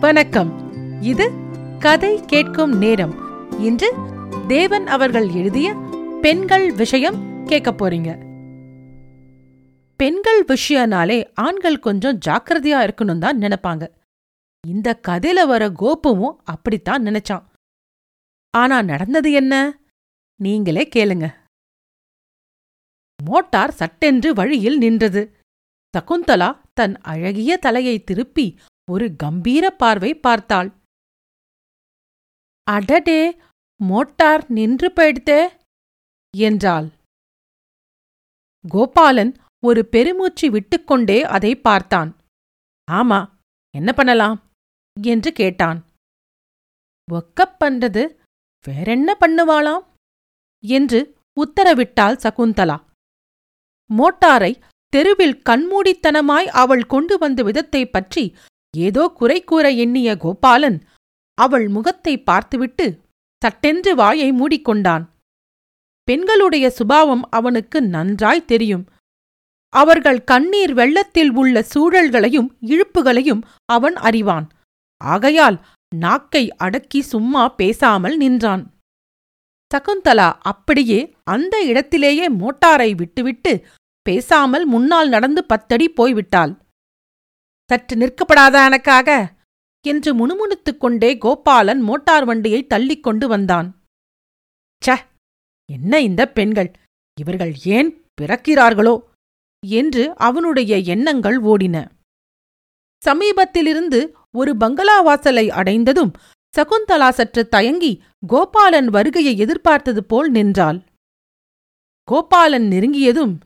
வணக்கம். இது கதை கேட்கும் நேரம். இன்று தேவன் அவர்கள் எழுதிய பெண்கள் விஷயம் கேட்க போறீங்க. பெண்கள் விஷயனாலே ஆண்கள் கொஞ்சம் ஜாக்கிரதையா இருக்கணும் தான் நினைப்பாங்க. இந்த கதையில வர கோபுவும் அப்படித்தான் நினைச்சான். ஆனா நடந்தது என்ன? நீங்களே கேளுங்க. மோட்டார் சட்டென்று வழியில் நின்றது. சகுந்தலா தன் அழகிய தலையை திருப்பி ஒரு கம்பீர பார்வை பார்த்தாள். அடடே மோட்டார் நின்று போயிடுதே என்றாள். கோபாலன் ஒரு பெருமூச்சு விட்டுக்கொண்டே அதை பார்த்தான். ஆமா என்ன பண்ணலாம்? என்று கேட்டான். ஒக்கப் பண்றது வேறென்ன பண்ணுவாளாம்? என்று உத்தரவிட்டாள் சகுந்தலா. மோட்டாரை தெருவில் கண்மூடித்தனமாய் அவள் கொண்டு வந்த விதத்தைப் பற்றி ஏதோ குறை கூற எண்ணிய கோபாலன் அவள் முகத்தை பார்த்துவிட்டு சட்டென்று வாயை மூடிக்கொண்டான். பெண்களுடைய சுபாவம் அவனுக்கு நன்றாய் தெரியும். அவர்கள் கண்ணீர் வெள்ளத்தில் உள்ள சூழல்களையும் இழுப்புகளையும் அவன் அறிவான். ஆகையால் நாக்கை அடக்கி சும்மா பேசாமல் நின்றான். சகுந்தலா அப்படியே அந்த இடத்திலேயே மோட்டாரை விட்டுவிட்டு பேசாமல் முன்னால் நடந்து பத்தடி போய்விட்டாள். சற்று நிற்கப்படாத எனக்காக? என்று முணுமுணுத்துக் கொண்டே கோபாலன் மோட்டார் வண்டியை தள்ளிக் கொண்டு வந்தான். ச என்ன இந்த பெண்கள்? இவர்கள் ஏன் பிறக்கிறார்களோ? என்று அவனுடைய எண்ணங்கள் ஓடின. சமீபத்திலிருந்து ஒரு பங்களா வாசலை அடைந்ததும் சகுந்தலா சற்று தயங்கி கோபாலன் வருகையை எதிர்பார்த்தது போல் நின்றாள். கோபாலன் நெருங்கியதும்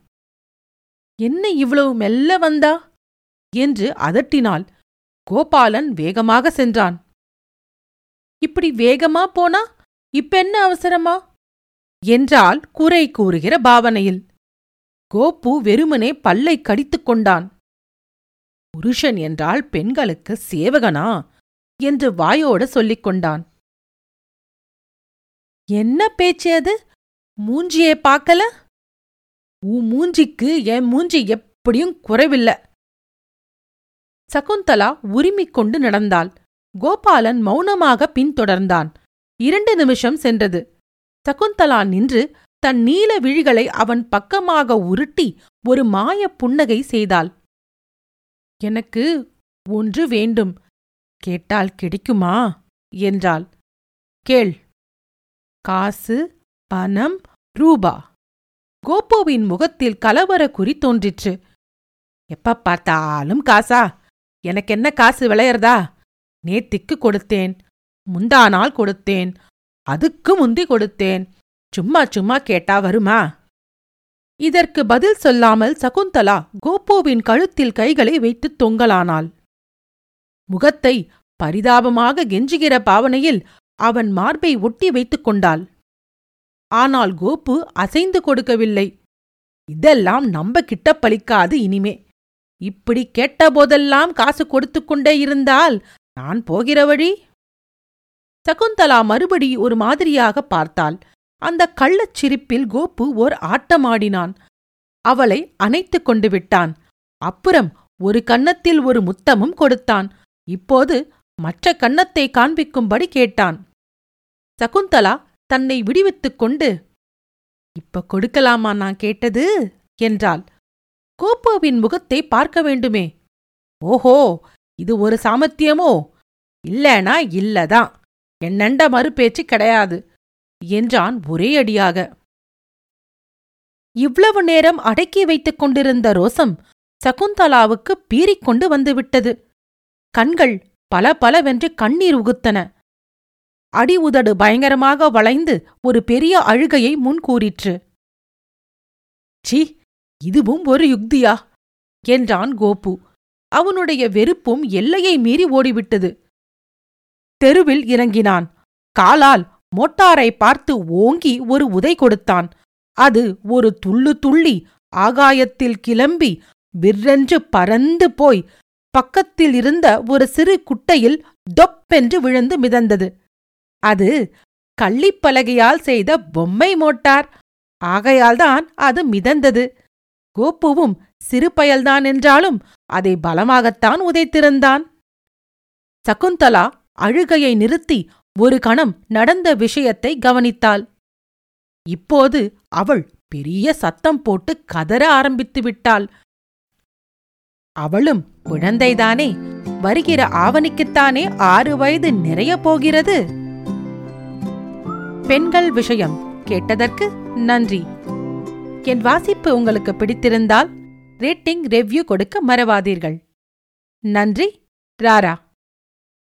என்ன இவ்வளவு மெல்ல வந்தா? என்று அதட்டினாள். கோபாலன் வேகமாக சென்றான். இப்படி வேகமா போனா இப்ப என்ன அவசரமா? என்றால் குறை கூறுகிற பாவனையில். கோப்பு வெறுமனே பல்லை கடித்துக் கொண்டான். புருஷன் என்றால் பெண்களுக்கு சேவகனா? என்று வாயோட சொல்லிக் கொண்டான். என்ன பேச்சு அது? மூஞ்சியே பார்க்கல? உன் மூஞ்சிக்கு என் மூஞ்சி எப்படியும் குறைவில்ல. சகுந்தலா உரிமிக் கொண்டு நடந்தாள். கோபாலன் மௌனமாக பின்தொடர்ந்தான். இரண்டு நிமிஷம் சென்றது. சகுந்தலா நின்று தன் நீல விழிகளை அவன் பக்கமாக உருட்டி ஒரு மாயப் புன்னகை செய்தாள். எனக்கு ஒன்று வேண்டும். கேட்டால் கிடைக்குமா? என்றாள். கேள். காசு பணம் ரூபா. கோபுவின் முகத்தில் கலவர குறி தோன்றிற்று. எப்ப பார்த்தாலும் காசா? எனக்கென்ன காசு விளையறதா? நேத்திக்கு கொடுத்தேன் முந்தா நாள் கொடுத்தேன் அதுக்கு முந்தி கொடுத்தேன். சும்மா சும்மா கேட்டா வருமா? இதற்கு பதில் சொல்லாமல் சகுந்தலா கோபுவின் கழுத்தில் கைகளை வைத்துத் தொங்கலானாள். முகத்தை பரிதாபமாக கெஞ்சுகிற பாவனையில் அவன் மார்பை ஒட்டி வைத்துக் கொண்டாள். ஆனால் கோபு அசைந்து கொடுக்கவில்லை. இதெல்லாம் நம்ப கிட்ட பலிக்காது இனிமே. இப்படி கேட்டபோதெல்லாம் காசு கொடுத்து கொண்டே இருந்தால் நான் போகிற வழி? சகுந்தலா மறுபடி ஒரு மாதிரியாக பார்த்தாள். அந்த கள்ளச் சிரிப்பில் கோபு ஓர் ஆட்டமாடினான். அவளை அணைத்துக் கொண்டு விட்டான். அப்புறம் ஒரு கன்னத்தில் ஒரு முத்தமும் கொடுத்தான். இப்போது மற்ற கன்னத்தை காண்பிக்கும்படி கேட்டான். சகுந்தலா தன்னை விடுவித்துக் கொண்டு இப்ப கொடுக்கலாமா நான் கேட்டது? என்றாள். கோப்போவின் முகத்தை பார்க்க வேண்டுமே. ஓஹோ இது ஒரு சாமர்த்தியமோ? இல்லனா இல்லதான் என்னண்ட மறுபேச்சு கிடையாது என்றான் ஒரே அடியாக. இவ்வளவு நேரம் அடக்கி வைத்துக் கொண்டிருந்த ரோசம் சகுந்தலாவுக்கு பீறிக்கொண்டு வந்துவிட்டது. கண்கள் பல பலவென்று கண்ணீர் உகுத்தன. அடி உதடு பயங்கரமாக வளைந்து ஒரு பெரிய அழுகையை முன்கூறிற்று சி இதுவும் ஒரு யுக்தியா? என்றான் கோபு. அவனுடைய வெறுப்பும் எல்லையை மீறி ஓடிவிட்டது. தெருவில் இறங்கினான். காலால் மோட்டாரை பார்த்து ஓங்கி ஒரு உதை கொடுத்தான். அது ஒரு துள்ளு துள்ளி ஆகாயத்தில் கிளம்பி விற்றென்று பறந்து போய் பக்கத்தில் இருந்த ஒரு சிறு குட்டையில் தொப்பென்று விழுந்து மிதந்தது. அது கள்ளிப்பலகையால் செய்த பொம்மை மோட்டார். ஆகையால்தான் அது மிதந்தது. கோப்புவும் சிறு பயல்தான் என்றாலும் அதை பலமாகத்தான் உதைத்திருந்தான். சகுந்தலா அழுகையை நிறுத்தி ஒரு கணம் நடந்த விஷயத்தை கவனித்தாள். இப்போது அவள் பெரிய சத்தம் போட்டு கதற ஆரம்பித்து விட்டாள். அவளும் குழந்தைதானே வருகிற ஆவணிக்குத்தானே ஆறு வயது நிறைய போகிறது? பெண்கள் விஷயம் கேட்டதற்கு நன்றி. என் வாசிப்பு உங்களுக்கு பிடித்திருந்தால் ரேட்டிங் ரெவ்யூ கொடுக்க மறவாதீர்கள். நன்றி ராரா.